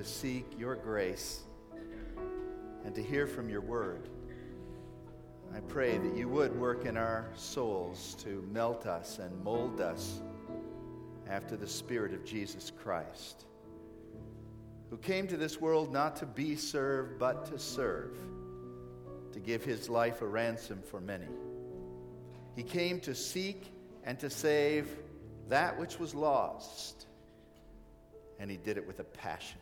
to seek your grace and to hear from your word. I pray that you would work in our souls to melt us and mold us after the Spirit of Jesus Christ, who came to this world not to be served, but to serve, to give his life a ransom for many. He came to seek and to save that which was lost, and he did it with a passion.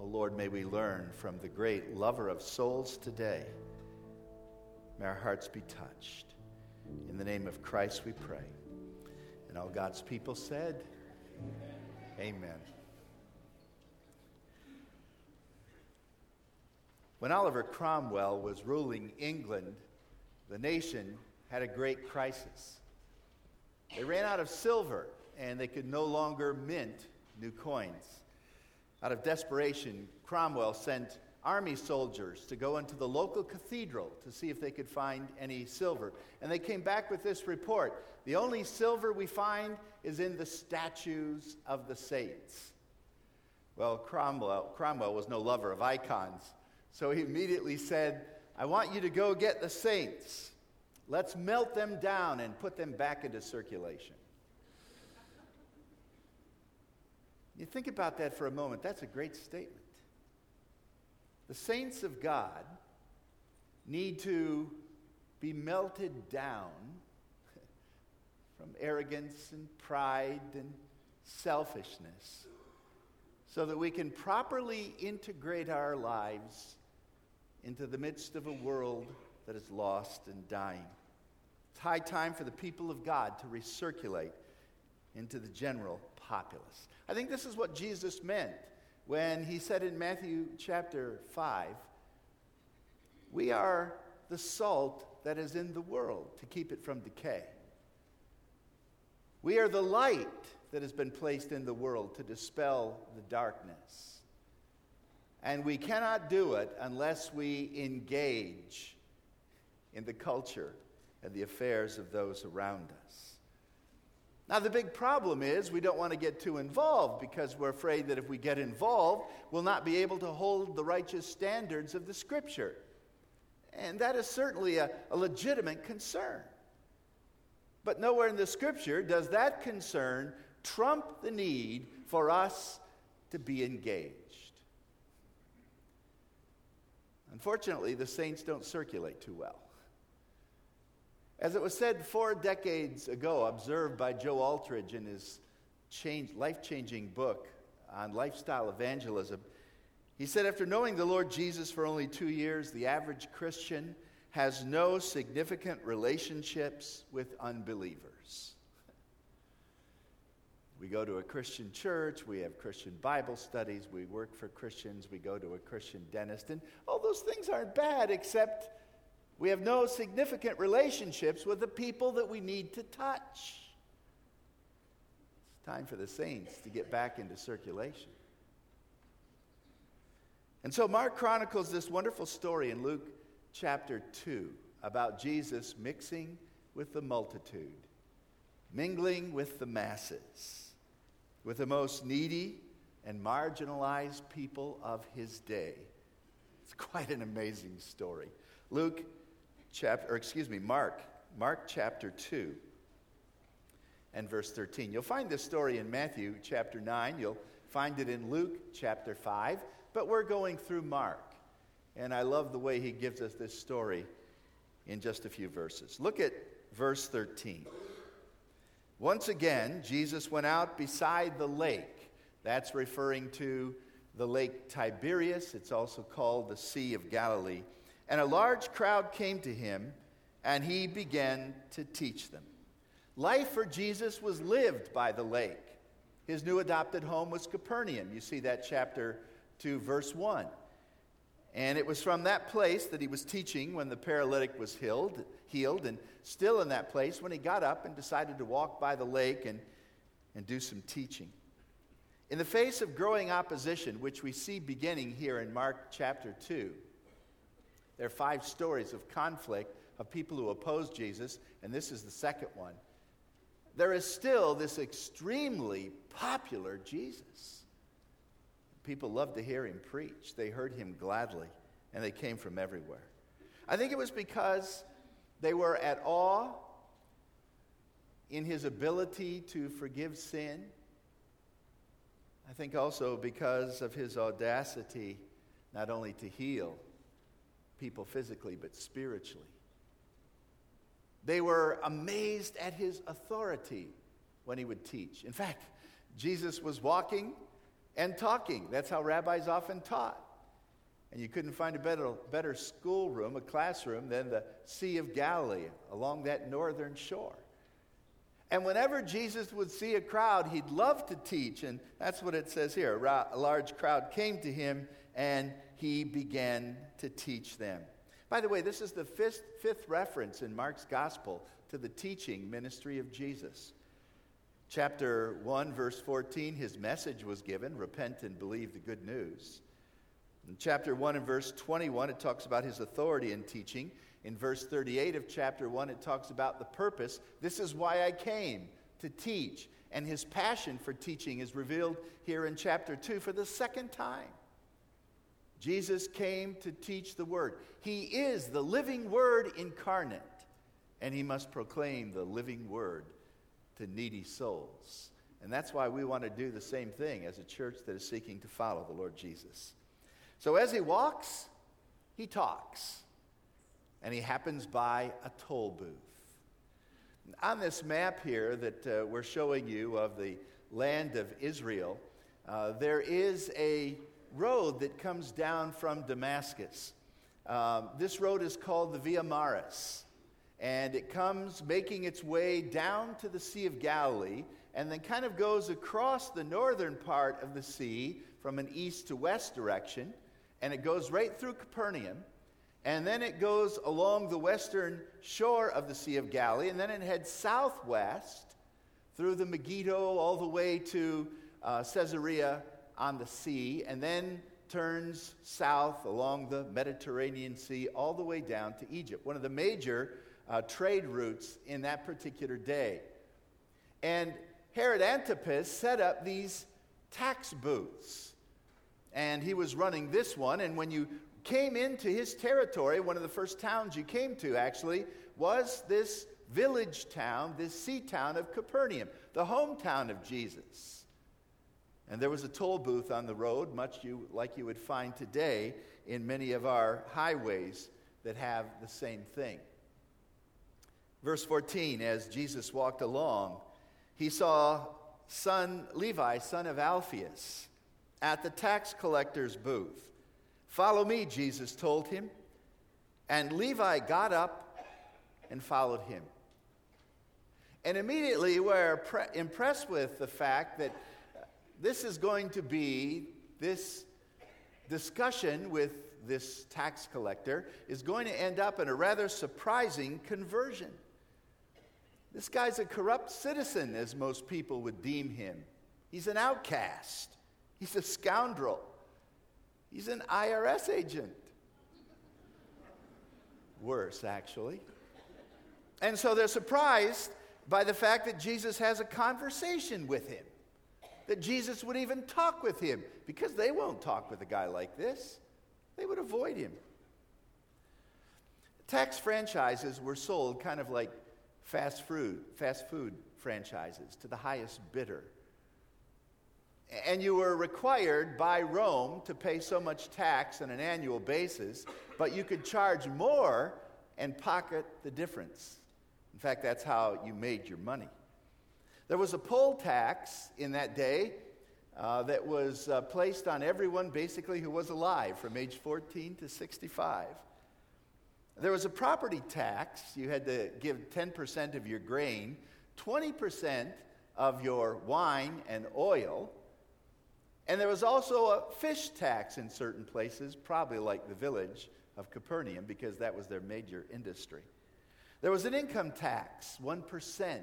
Oh Lord, may we learn from the great lover of souls today. May our hearts be touched. In the name of Christ we pray. And all God's people said, Amen. Amen. When Oliver Cromwell was ruling England, the nation had a great crisis. They ran out of silver and they could no longer mint new coins. Out of desperation, Cromwell sent army soldiers to go into the local cathedral to see if they could find any silver. And they came back with this report The only silver we find is in the statues of the saints. Well, Cromwell, Cromwell was no lover of icons, so he immediately said, I want you to go get the saints. Let's melt them down and put them back into circulation. You think about that for a moment, that's a great statement. The saints of God need to be melted down from arrogance and pride and selfishness so that we can properly integrate our lives into the midst of a world that is lost and dying. It's high time for the people of God to recirculate into the general populace. I think this is what Jesus meant when he said in Matthew chapter 5 We are the salt that is in the world to keep it from decay. We are the light that has been placed in the world to dispel the darkness. And we cannot do it unless we engage in the culture and the affairs of those around us. Now, the big problem is we don't want to get too involved because we're afraid that if we get involved, we'll not be able to hold the righteous standards of the Scripture. And that is certainly a, a legitimate concern. But nowhere in the Scripture does that concern trump the need for us to be engaged. Unfortunately, the saints don't circulate too well. As it was said four decades ago, observed by Joe Aldrich in his life changing book on lifestyle evangelism, he said, after knowing the Lord Jesus for only two years, the average Christian has no significant relationships with unbelievers. We go to a Christian church, we have Christian Bible studies, we work for Christians, we go to a Christian dentist, and all those things aren't bad, except we have no significant relationships with the people that we need to touch. It's time for the saints to get back into circulation. And so Mark chronicles this wonderful story in Luke chapter 2 about Jesus mixing with the multitude, mingling with the masses, with the most needy and marginalized people of his day. It's quite an amazing story. Luke chapter, or excuse me, Mark, Mark chapter 2 and verse 13. You'll find this story in Matthew chapter 9. You'll find it in Luke chapter 5. But we're going through Mark. And I love the way he gives us this story in just a few verses. Look at verse 13. Once again, Jesus went out beside the lake. That's referring to the lake Tiberias. It's also called the Sea of Galilee. And a large crowd came to him, and he began to teach them. Life for Jesus was lived by the lake. His new adopted home was Capernaum. You see that chapter 2, verse 1. And it was from that place that he was teaching when the paralytic was healed, healed, and still in that place when he got up and decided to walk by the lake and, and do some teaching. In the face of growing opposition, which we see beginning here in Mark chapter 2, there are five stories of conflict of people who oppose Jesus, and this is the second one. There is still this extremely popular Jesus. People loved to hear him preach. They heard him gladly, and they came from everywhere. I think it was because they were at awe in his ability to forgive sin. I think also because of his audacity, not only to heal people physically, but spiritually. They were amazed at his authority when he would teach. In fact, Jesus was walking and talking. That's how rabbis often taught. And you couldn't find a better, better schoolroom, a classroom, than the Sea of Galilee along that northern shore. And whenever Jesus would see a crowd, he'd love to teach. And that's what it says here. A large crowd came to him, and he began to teach them. By the way, this is the fifth, fifth reference in Mark's gospel to the teaching ministry of Jesus. Chapter 1, verse 14, his message was given repent and believe the good news. In chapter 1 and verse 21, it talks about his authority in teaching. In verse 38 of chapter 1, it talks about the purpose. This is why I came to teach. And his passion for teaching is revealed here in chapter 2 for the second time. Jesus came to teach the word. He is the living word incarnate, and he must proclaim the living word to needy souls. And that's why we want to do the same thing as a church that is seeking to follow the Lord Jesus. So as he walks, he talks, and he happens by a toll booth. On this map here that uh, we're showing you of the land of Israel, uh, there is a road that comes down from Damascus. Um, this road is called the Via Maris, and it comes making its way down to the Sea of Galilee and then kind of goes across the northern part of the sea from an east to west direction, and it goes right through Capernaum. And then it goes along the western shore of the Sea of Galilee, and then it heads southwest through the Megiddo all the way to uh, Caesarea on the sea and then turns south along the Mediterranean Sea all the way down to Egypt, one of the major uh, trade routes in that particular day. And Herod Antipas set up these tax booths. And he was running this one. And when you came into his territory, one of the first towns you came to actually was this village town, this sea town of Capernaum, the hometown of Jesus. And there was a toll booth on the road, much you, like you would find today in many of our highways that have the same thing. Verse 14 As Jesus walked along, he saw son Levi, son of Alphaeus, at the tax collector's booth. Follow me, Jesus told him. And Levi got up and followed him. And immediately we're impressed with the fact that this is going to be this discussion with this tax collector is going to end up in a rather surprising conversion. This guy's a corrupt citizen, as most people would deem him. He's an outcast. He's a scoundrel. He's an IRS agent. Worse, actually. And so they're surprised by the fact that Jesus has a conversation with him that Jesus would even talk with him because they won't talk with a guy like this. They would avoid him. Tax franchises were sold kind of like fast food, fast food franchises to the highest bidder. And you were required by Rome to pay so much tax on an annual basis, but you could charge more and pocket the difference. In fact, that's how you made your money. There was a poll tax in that day uh, that was uh, placed on everyone basically who was alive from age 14 to 65. There was a property tax. You had to give 10% of your grain, 20% of your wine and oil. And there was also a fish tax in certain places, probably like the village of Capernaum, because that was their major industry. There was an income tax, 1%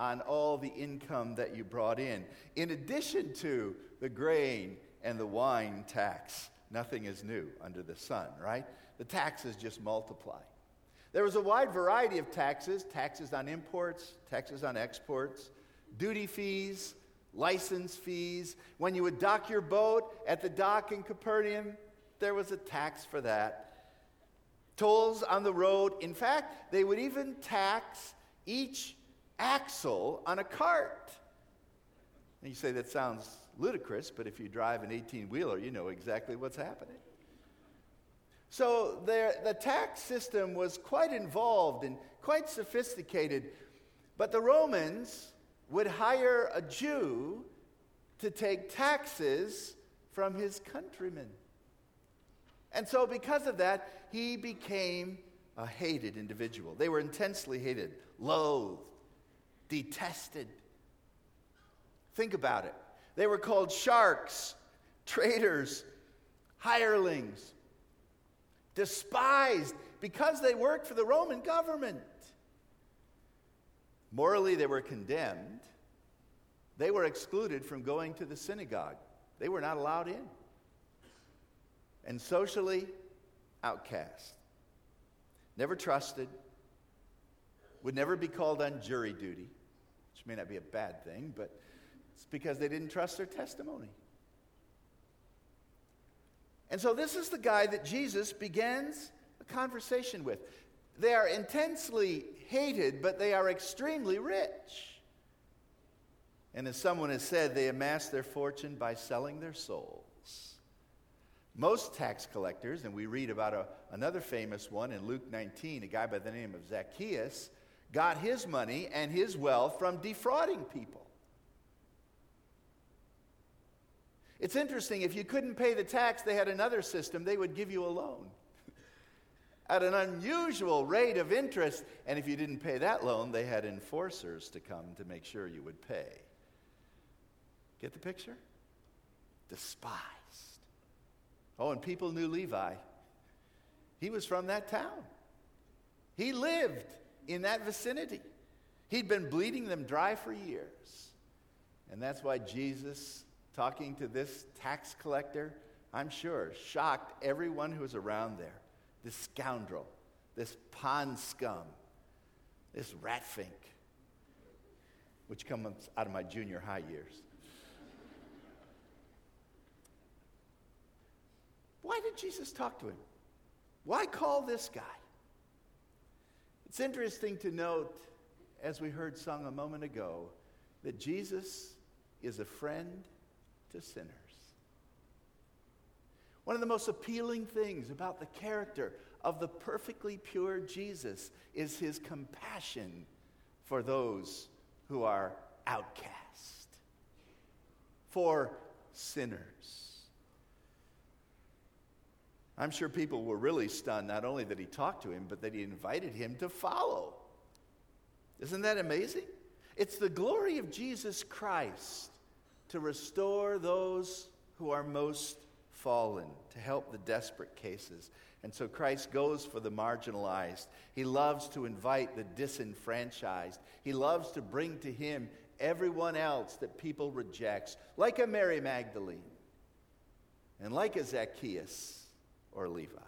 on all the income that you brought in, in addition to the grain and the wine tax. Nothing is new under the sun, right? The taxes just multiply. There was a wide variety of taxes taxes on imports, taxes on exports, duty fees, license fees. When you would dock your boat at the dock in Capernaum, there was a tax for that. Tolls on the road. In fact, they would even tax each axle on a cart. And you say that sounds ludicrous, but if you drive an 18 wheeler, you know exactly what's happening. So there, the tax system was quite involved and quite sophisticated. But the Romans would hire a Jew to take taxes from his countrymen. And so, because of that, he became a hated individual. They were intensely hated, loathed, detested. Think about it. They were called sharks, traitors, hirelings, despised because they worked for the Roman government. Morally, they were condemned. They were excluded from going to the synagogue, they were not allowed in. And socially, outcast. Never trusted, would never be called on jury duty, which may not be a bad thing, but it's because they didn't trust their testimony. And so, this is the guy that Jesus begins a conversation with. They are intensely hated, but they are extremely rich. And as someone has said, they amass their fortune by selling their souls. Most tax collectors, and we read about a, another famous one in Luke 19, a guy by the name of Zacchaeus, got his money and his wealth from defrauding people. It's interesting, if you couldn't pay the tax, they had another system. They would give you a loan at an unusual rate of interest. And if you didn't pay that loan, they had enforcers to come to make sure you would pay. Get the picture? Despised. Oh, and people knew Levi. He was from that town, he lived in that vicinity. He'd been bleeding them dry for years. And that's why Jesus talking to this tax collector, I'm sure, shocked everyone who was around there. This scoundrel, this pond scum, this rat fink, which comes out of my junior high years. Why did Jesus talk to him? Why call this guy? It's interesting to note, as we heard sung a moment ago, that Jesus is a friend to sinners. One of the most appealing things about the character of the perfectly pure Jesus is his compassion for those who are outcast, for sinners. I'm sure people were really stunned not only that he talked to him, but that he invited him to follow. Isn't that amazing? It's the glory of Jesus Christ to restore those who are most fallen, to help the desperate cases. And so Christ goes for the marginalized. He loves to invite the disenfranchised. He loves to bring to him everyone else that people reject, like a Mary Magdalene and like a Zacchaeus or Levi.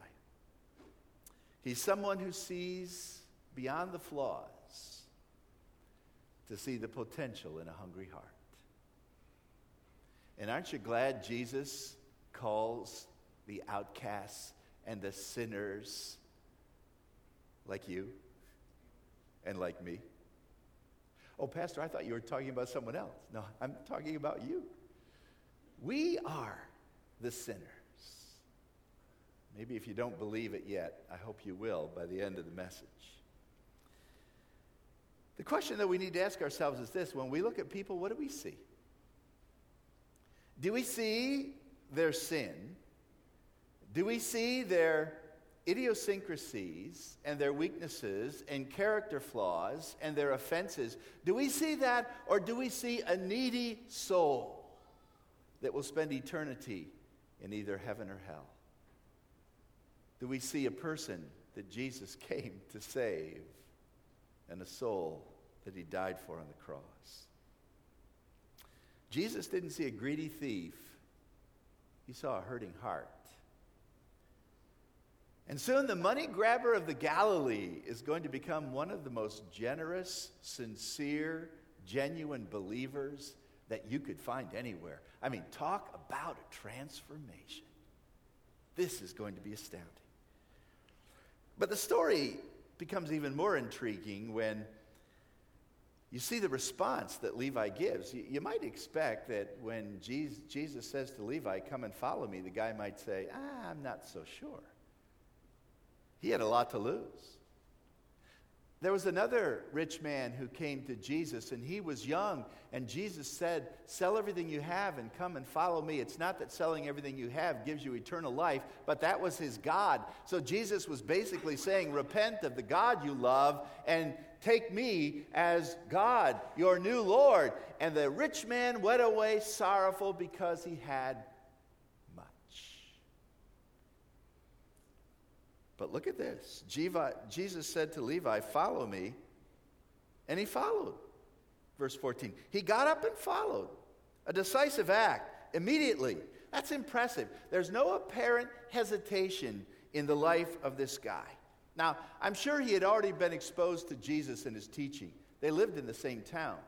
He's someone who sees beyond the flaws to see the potential in a hungry heart. And aren't you glad Jesus calls the outcasts and the sinners like you and like me? Oh, Pastor, I thought you were talking about someone else. No, I'm talking about you. We are the sinners. Maybe if you don't believe it yet, I hope you will by the end of the message. The question that we need to ask ourselves is this when we look at people, what do we see? Do we see their sin? Do we see their idiosyncrasies and their weaknesses and character flaws and their offenses? Do we see that, or do we see a needy soul that will spend eternity in either heaven or hell? Do we see a person that Jesus came to save and a soul that he died for on the cross? Jesus didn't see a greedy thief, he saw a hurting heart. And soon the money grabber of the Galilee is going to become one of the most generous, sincere, genuine believers that you could find anywhere. I mean, talk about a transformation. This is going to be astounding. But the story becomes even more intriguing when you see the response that Levi gives. You, you might expect that when Jesus, Jesus says to Levi, Come and follow me, the guy might say, ah, I'm not so sure. He had a lot to lose. There was another rich man who came to Jesus, and he was young. And Jesus said, Sell everything you have and come and follow me. It's not that selling everything you have gives you eternal life, but that was his God. So Jesus was basically saying, Repent of the God you love and take me as God, your new Lord. And the rich man went away sorrowful because he had But look at this. Jesus said to Levi, Follow me. And he followed. Verse 14. He got up and followed. A decisive act immediately. That's impressive. There's no apparent hesitation in the life of this guy. Now, I'm sure he had already been exposed to Jesus and his teaching. They lived in the same town.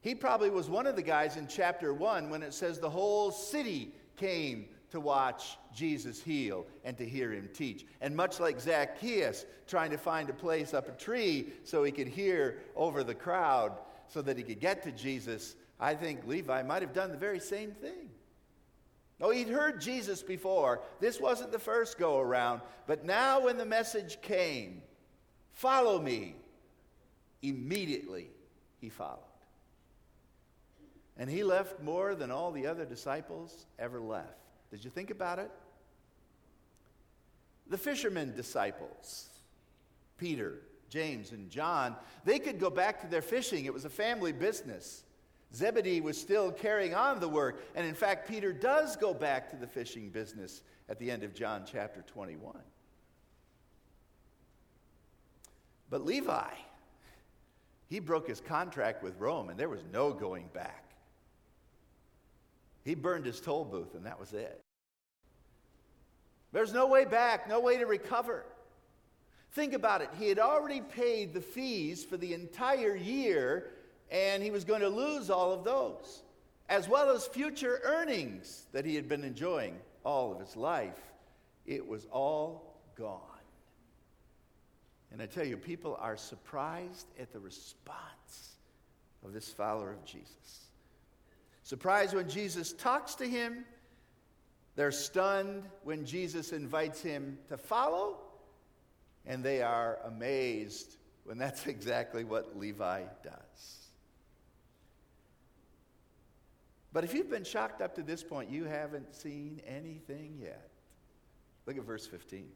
He probably was one of the guys in chapter 1 when it says the whole city came to watch Jesus heal and to hear him teach. And much like Zacchaeus trying to find a place up a tree so he could hear over the crowd so that he could get to Jesus, I think Levi might have done the very same thing. Oh, he'd heard Jesus before. This wasn't the first go around. But now, when the message came, follow me, immediately he followed. And he left more than all the other disciples ever left. Did you think about it? The fishermen disciples, Peter, James, and John, they could go back to their fishing. It was a family business. Zebedee was still carrying on the work. And in fact, Peter does go back to the fishing business at the end of John chapter 21. But Levi, he broke his contract with Rome, and there was no going back. He burned his toll booth, and that was it. There's no way back, no way to recover. Think about it. He had already paid the fees for the entire year, and he was going to lose all of those, as well as future earnings that he had been enjoying all of his life. It was all gone. And I tell you, people are surprised at the response of this follower of Jesus. Surprised when Jesus talks to him. They're stunned when Jesus invites him to follow. And they are amazed when that's exactly what Levi does. But if you've been shocked up to this point, you haven't seen anything yet. Look at verse 15.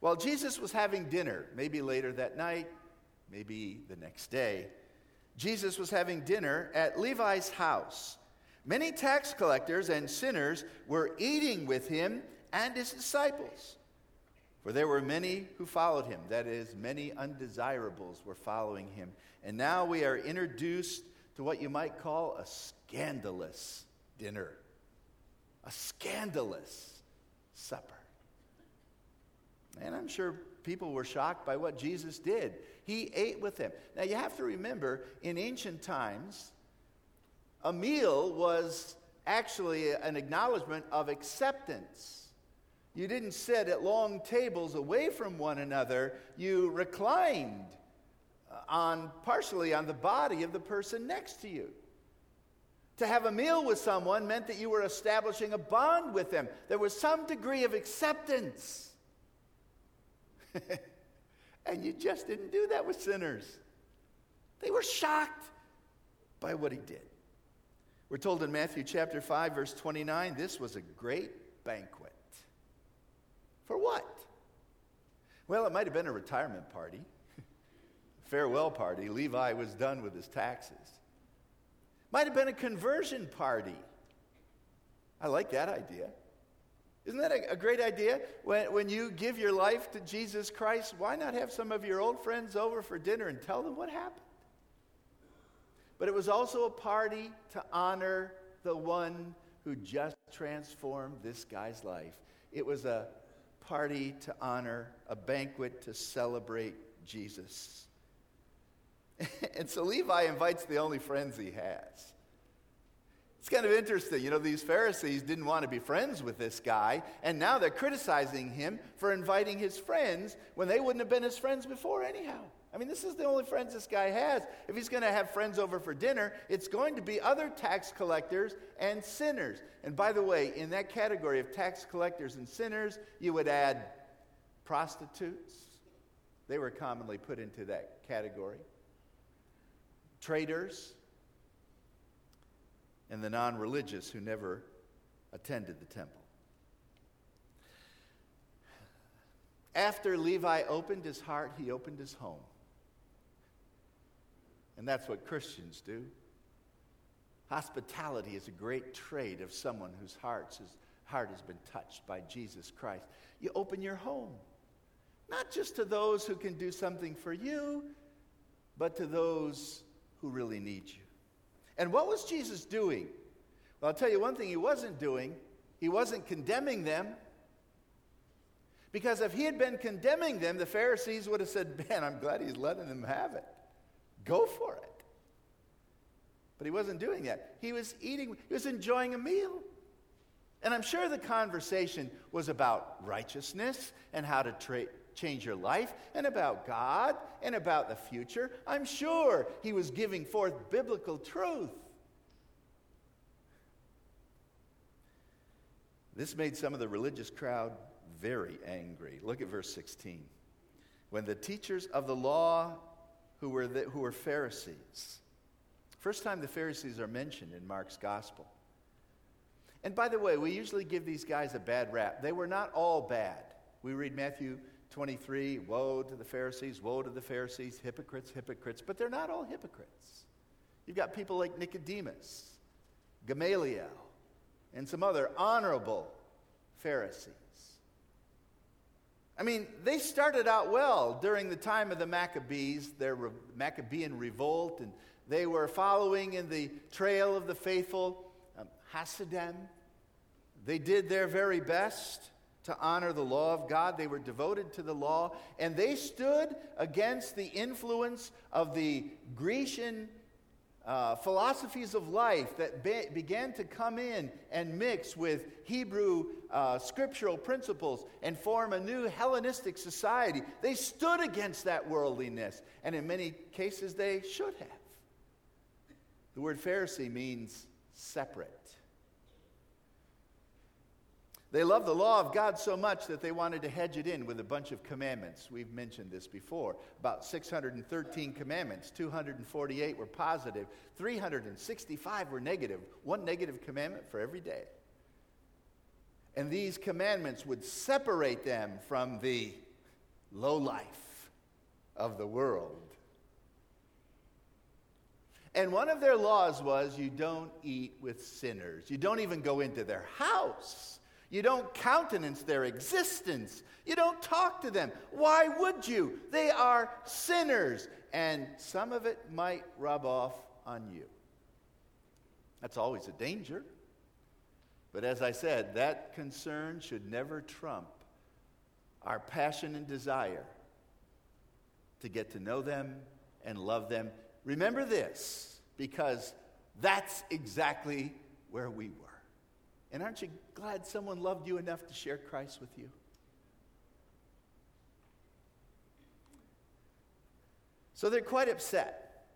While Jesus was having dinner, maybe later that night, maybe the next day, Jesus was having dinner at Levi's house. Many tax collectors and sinners were eating with him and his disciples. For there were many who followed him. That is, many undesirables were following him. And now we are introduced to what you might call a scandalous dinner, a scandalous supper. And I'm sure people were shocked by what Jesus did. He ate with them. Now, you have to remember, in ancient times, a meal was actually an acknowledgement of acceptance. You didn't sit at long tables away from one another, you reclined uh, on partially on the body of the person next to you. To have a meal with someone meant that you were establishing a bond with them. There was some degree of acceptance. and you just didn't do that with sinners. They were shocked by what he did. We're told in Matthew chapter 5, verse 29, this was a great banquet. For what? Well, it might have been a retirement party, farewell party. Levi was done with his taxes. Might have been a conversion party. I like that idea. Isn't that a, a, great idea? When, when you give your life to Jesus Christ, why not have some of your old friends over for dinner and tell them what happened? But it was also a party to honor the one who just transformed this guy's life. It was a party to honor, a banquet to celebrate Jesus. and so Levi invites the only friends he has. It's kind of interesting. You know, these Pharisees didn't want to be friends with this guy, and now they're criticizing him for inviting his friends when they wouldn't have been his friends before, anyhow. I mean, this is the only friends this guy has. If he's going to have friends over for dinner, it's going to be other tax collectors and sinners. And by the way, in that category of tax collectors and sinners, you would add prostitutes. They were commonly put into that category. Traders, and the non religious who never attended the temple. After Levi opened his heart, he opened his home. And that's what Christians do. Hospitality is a great trait of someone whose hearts, heart has been touched by Jesus Christ. You open your home, not just to those who can do something for you, but to those who really need you. And what was Jesus doing? Well, I'll tell you one thing he wasn't doing. He wasn't condemning them. Because if he had been condemning them, the Pharisees would have said, Man, I'm glad he's letting them have it. Go for it. But he wasn't doing that. He was eating, he was enjoying a meal. And I'm sure the conversation was about righteousness and how to tra- change your life, and about God and about the future. I'm sure he was giving forth biblical truth. This made some of the religious crowd very angry. Look at verse 16. When the teachers of the law, who were, the, who were Pharisees, first time the Pharisees are mentioned in Mark's gospel. And by the way, we usually give these guys a bad rap. They were not all bad. We read Matthew 23 Woe to the Pharisees, woe to the Pharisees, hypocrites, hypocrites. But they're not all hypocrites. You've got people like Nicodemus, Gamaliel, and some other honorable Pharisees. I mean, they started out well during the time of the Maccabees, their Re- Maccabean revolt, and they were following in the trail of the faithful um, Hasidim. They did their very best to honor the law of God. They were devoted to the law, and they stood against the influence of the Grecian uh, philosophies of life that be- began to come in and mix with Hebrew uh, scriptural principles and form a new Hellenistic society. They stood against that worldliness, and in many cases they should have. The word Pharisee means separate. They loved the law of God so much that they wanted to hedge it in with a bunch of commandments. We've mentioned this before. About 613 commandments, 248 were positive, 365 were negative, one negative commandment for every day. And these commandments would separate them from the low life of the world. And one of their laws was you don't eat with sinners. You don't even go into their house. You don't countenance their existence. You don't talk to them. Why would you? They are sinners, and some of it might rub off on you. That's always a danger. But as I said, that concern should never trump our passion and desire to get to know them and love them. Remember this, because that's exactly where we were. And aren't you glad someone loved you enough to share Christ with you? So they're quite upset.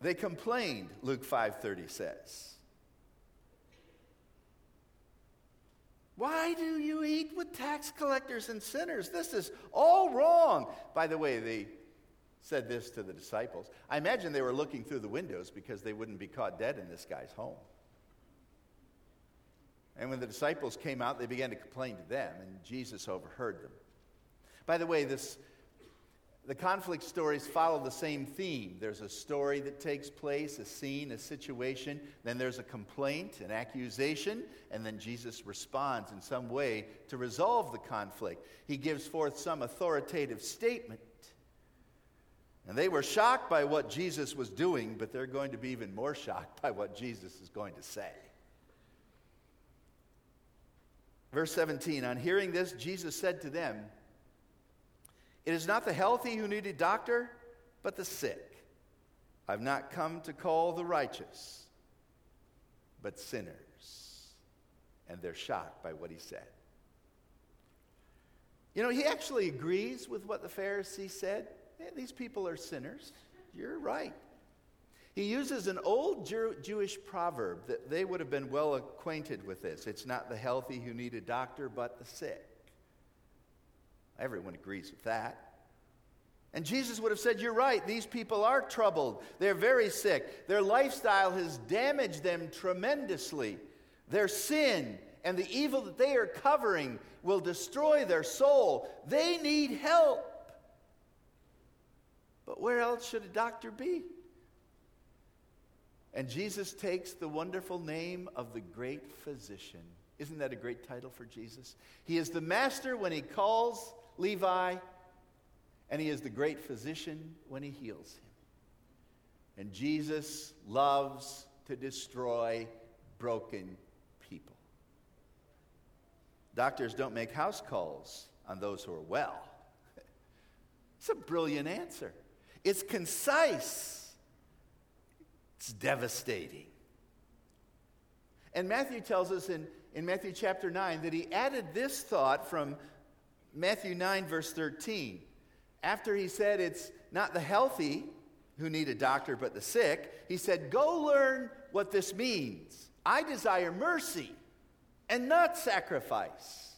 They complained, Luke 5:30 says. Why do you eat with tax collectors and sinners? This is all wrong. By the way, they said this to the disciples. I imagine they were looking through the windows because they wouldn't be caught dead in this guy's home. And when the disciples came out, they began to complain to them, and Jesus overheard them. By the way, this, the conflict stories follow the same theme. There's a story that takes place, a scene, a situation, then there's a complaint, an accusation, and then Jesus responds in some way to resolve the conflict. He gives forth some authoritative statement. And they were shocked by what Jesus was doing, but they're going to be even more shocked by what Jesus is going to say. Verse 17 On hearing this, Jesus said to them, It is not the healthy who need a doctor, but the sick. I've not come to call the righteous, but sinners. And they're shocked by what he said. You know, he actually agrees with what the Pharisees said. these people are sinners. You're right. He uses an old Jew- Jewish proverb that they would have been well acquainted with this. It's not the healthy who need a doctor, but the sick. Everyone agrees with that. And Jesus would have said, You're right, these people are troubled. They're very sick. Their lifestyle has damaged them tremendously. Their sin and the evil that they are covering will destroy their soul. They need help. But where else should a doctor be? And Jesus takes the wonderful name of the great physician. Isn't that a great title for Jesus? He is the master when he calls Levi, and he is the great physician when he heals him. And Jesus loves to destroy broken people. Doctors don't make house calls on those who are well. It's a brilliant answer. It's concise. It's devastating. And Matthew tells us in, in Matthew chapter 9 that he added this thought from Matthew 9, verse 13. After he said it's not the healthy who need a doctor, but the sick, he said, Go learn what this means. I desire mercy and not sacrifice.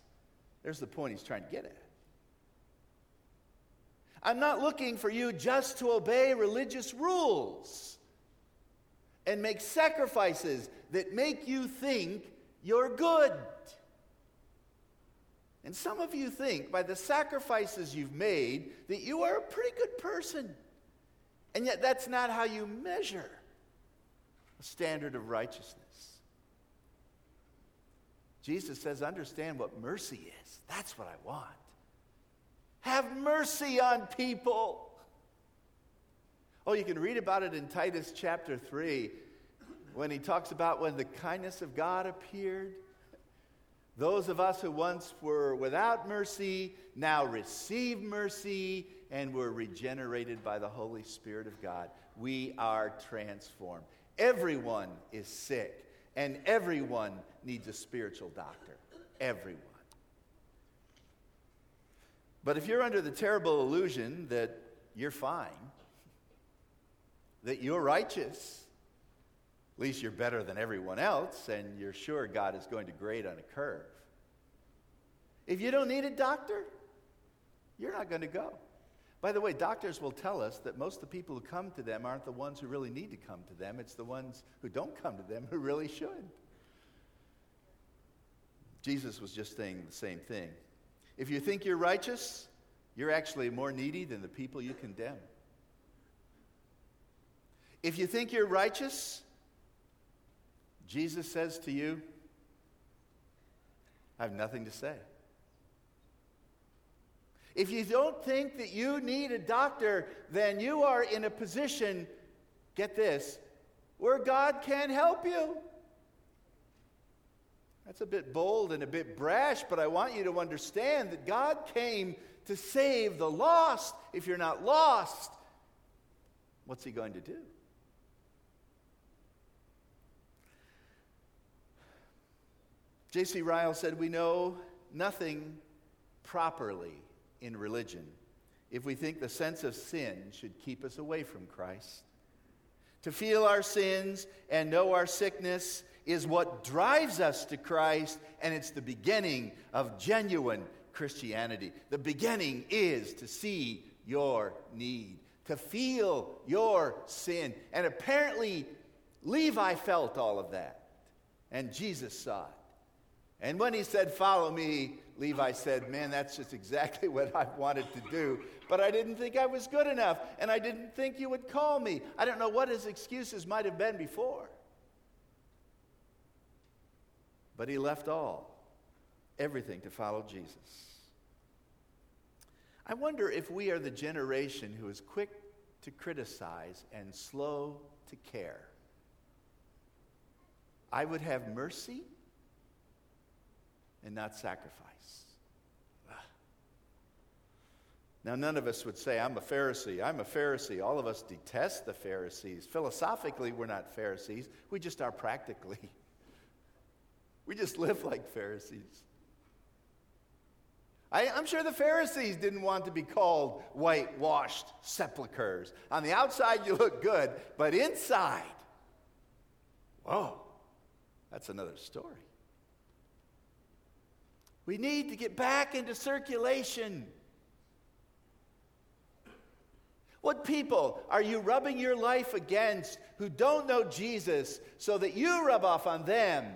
There's the point he's trying to get at. I'm not looking for you just to obey religious rules and make sacrifices that make you think you're good. And some of you think by the sacrifices you've made that you are a pretty good person. And yet, that's not how you measure a standard of righteousness. Jesus says, understand what mercy is. That's what I want. Have mercy on people. Oh, you can read about it in Titus chapter 3 when he talks about when the kindness of God appeared. Those of us who once were without mercy now receive mercy and were regenerated by the Holy Spirit of God. We are transformed. Everyone is sick, and everyone needs a spiritual doctor. Everyone. But if you're under the terrible illusion that you're fine, that you're righteous, at least you're better than everyone else, and you're sure God is going to grade on a curve. If you don't need a doctor, you're not going to go. By the way, doctors will tell us that most of the people who come to them aren't the ones who really need to come to them, it's the ones who don't come to them who really should. Jesus was just saying the same thing. If you think you're righteous, you're actually more needy than the people you condemn. If you think you're righteous, Jesus says to you, I have nothing to say. If you don't think that you need a doctor, then you are in a position, get this, where God can help you. That's a bit bold and a bit brash, but I want you to understand that God came to save the lost. If you're not lost, what's He going to do? J.C. Ryle said, We know nothing properly in religion if we think the sense of sin should keep us away from Christ. To feel our sins and know our sickness is what drives us to Christ, and it's the beginning of genuine Christianity. The beginning is to see your need, to feel your sin. And apparently, Levi felt all of that, and Jesus saw it. And when he said, Follow me, Levi said, Man, that's just exactly what I wanted to do. But I didn't think I was good enough, and I didn't think you would call me. I don't know what his excuses might have been before. But he left all, everything to follow Jesus. I wonder if we are the generation who is quick to criticize and slow to care. I would have mercy and not sacrifice. Now, none of us would say, I'm a Pharisee. I'm a Pharisee. All of us detest the Pharisees. Philosophically, we're not Pharisees. We just are practically. We just live like Pharisees. I, am sure the Pharisees didn't want to be called whitewashed sepulchres. On the outside, you look good, but inside, whoa, that's another story. We need to get back into circulation. What people are you rubbing your life against who don't know Jesus so that you rub off on them?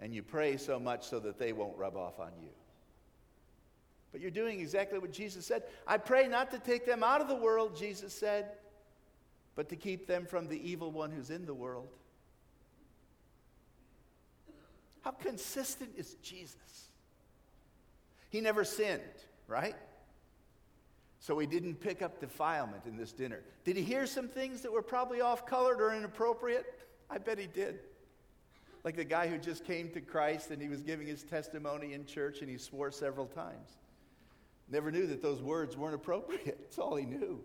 And you pray so much so that they won't rub off on you. But you're doing exactly what Jesus said. I pray not to take them out of the world, Jesus said, but to keep them from the evil one who's in the world. How consistent is Jesus? He never sinned, right? So he didn't pick up defilement in this dinner. Did he hear some things that were probably off colored or inappropriate? I bet he did. Like the guy who just came to Christ and he was giving his testimony in church and he swore several times. Never knew that those words weren't appropriate. That's all he knew.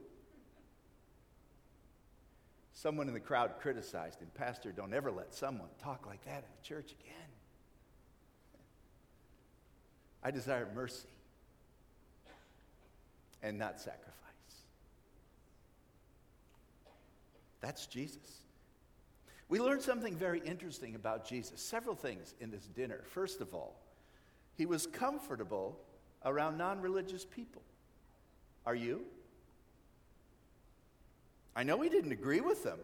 Someone in the crowd criticized him Pastor, don't ever let someone talk like that in the church again. I desire mercy and not sacrifice. That's Jesus. We learned something very interesting about Jesus. Several things in this dinner. First of all, he was comfortable around non religious people. Are you? I know he didn't agree with them,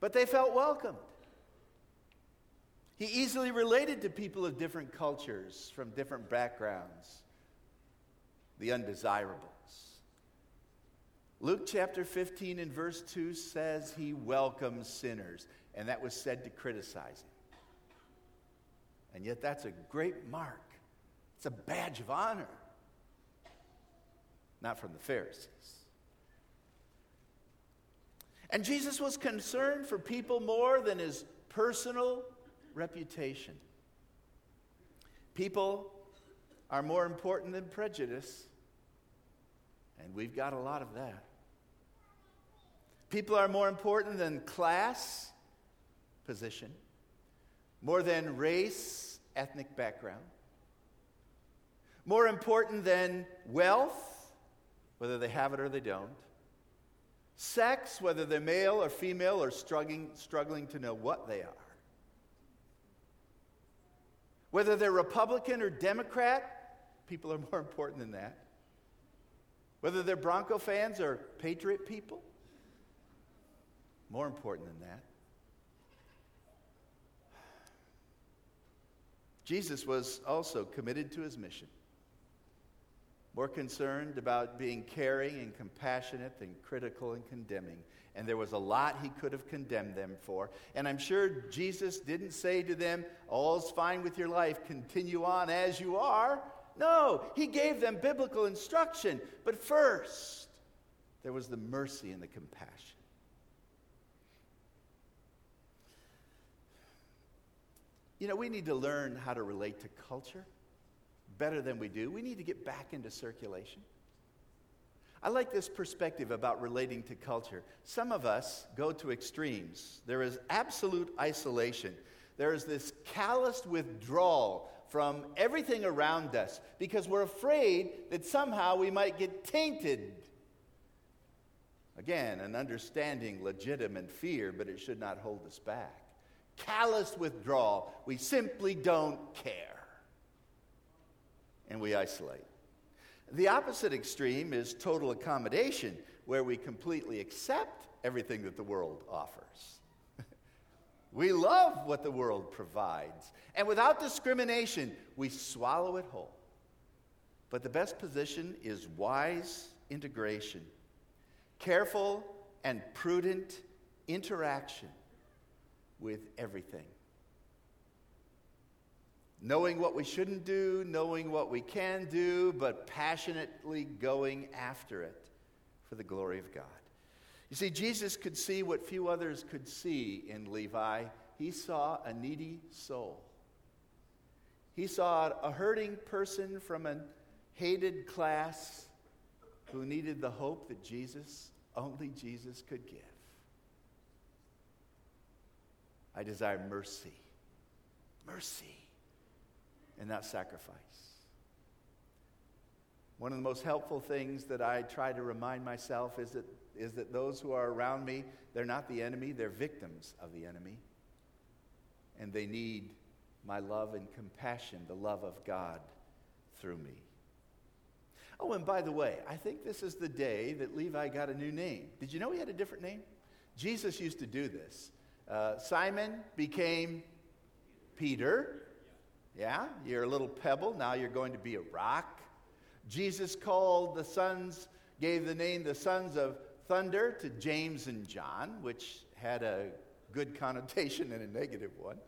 but they felt welcomed. He easily related to people of different cultures, from different backgrounds the undesirables. Luke chapter 15 and verse 2 says he welcomes sinners, and that was said to criticize him. And yet, that's a great mark, it's a badge of honor. Not from the Pharisees. And Jesus was concerned for people more than his personal reputation. People are more important than prejudice. And we've got a lot of that. People are more important than class, position, more than race, ethnic background, more important than wealth, whether they have it or they don't, sex, whether they're male or female or struggling, struggling to know what they are, whether they're Republican or Democrat, people are more important than that. Whether they're Bronco fans or Patriot people, more important than that. Jesus was also committed to his mission, more concerned about being caring and compassionate than critical and condemning. And there was a lot he could have condemned them for. And I'm sure Jesus didn't say to them, All's fine with your life, continue on as you are. No, he gave them biblical instruction. But first, there was the mercy and the compassion. You know, we need to learn how to relate to culture better than we do. We need to get back into circulation. I like this perspective about relating to culture. Some of us go to extremes. There is absolute isolation. There is this calloused withdrawal from everything around us because we're afraid that somehow we might get tainted. Again, an understanding, legitimate fear, but it should not hold us back. Callous withdrawal. We simply don't care. And we isolate. The opposite extreme is total accommodation, where we completely accept everything that the world offers. We love what the world provides. And without discrimination, we swallow it whole. But the best position is wise integration, careful and prudent interaction with everything. Knowing what we shouldn't do, knowing what we can do, but passionately going after it for the glory of God. You see, Jesus could see what few others could see in Levi. He saw a needy soul. He saw a hurting person from a hated class who needed the hope that Jesus, only Jesus, could give. I desire mercy. Mercy and that sacrifice. One of the most helpful things that I try to remind myself is that, is that those who are around me, they're not the enemy, they're victims of the enemy. And they need my love and compassion, the love of God through me. Oh, and by the way, I think this is the day that Levi got a new name. Did you know he had a different name? Jesus used to do this. Uh, Simon became Peter. Yeah, you're a little pebble. Now you're going to be a rock. Jesus called the sons, gave the name the sons of thunder to James and John, which had a good connotation and a negative one.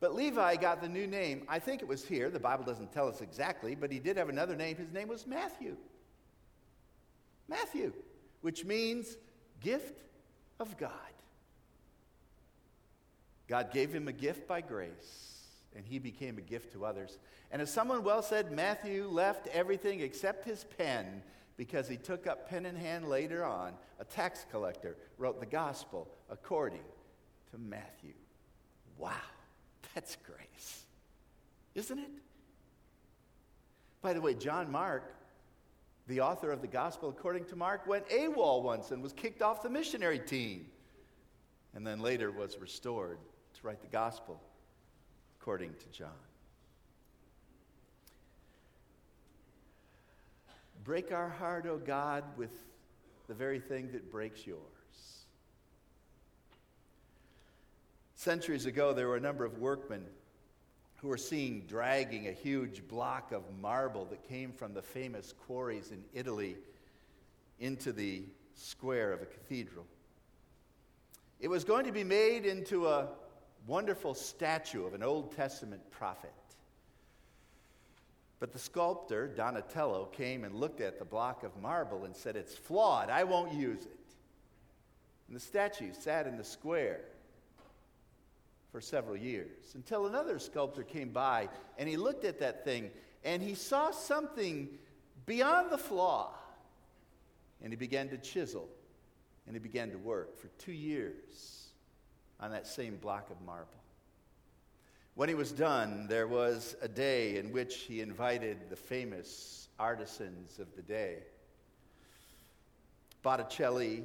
But Levi got the new name. I think it was here. The Bible doesn't tell us exactly, but he did have another name. His name was Matthew. Matthew, which means gift of God. God gave him a gift by grace, and he became a gift to others. And as someone well said, Matthew left everything except his pen because he took up pen in hand later on. A tax collector wrote the gospel according to Matthew. Wow. That's grace, isn't it? By the way, John Mark, the author of the Gospel according to Mark, went AWOL once and was kicked off the missionary team, and then later was restored to write the Gospel according to John. Break our heart, O oh God, with the very thing that breaks yours. Centuries ago, there were a number of workmen who were seen dragging a huge block of marble that came from the famous quarries in Italy into the square of a cathedral. It was going to be made into a wonderful statue of an Old Testament prophet. But the sculptor, Donatello, came and looked at the block of marble and said, It's flawed. I won't use it. And the statue sat in the square for several years until another sculptor came by and he looked at that thing and he saw something beyond the flaw. And he began to chisel and he began to work for two years on that same block of marble. When he was done, there was a day in which he invited the famous artisans of the day. Botticelli,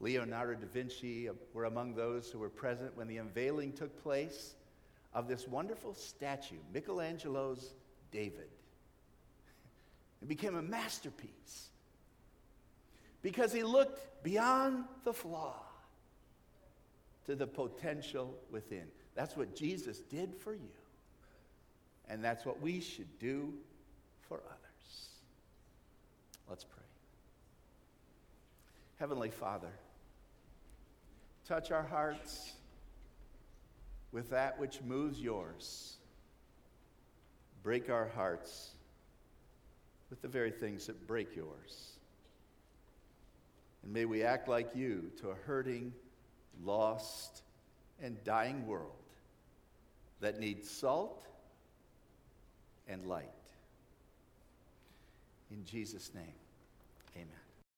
Leonardo da Vinci were among those who were present when the unveiling took place of this wonderful statue, Michelangelo's David. It became a masterpiece because he looked beyond the flaw to the potential within. That's what Jesus did for you, and that's what we should do for others. Let's pray. Heavenly Father, Touch our hearts with that which moves yours. Break our hearts with the very things that break yours. And may we act like you to a hurting, lost, and dying world that needs salt and light. In Jesus' name.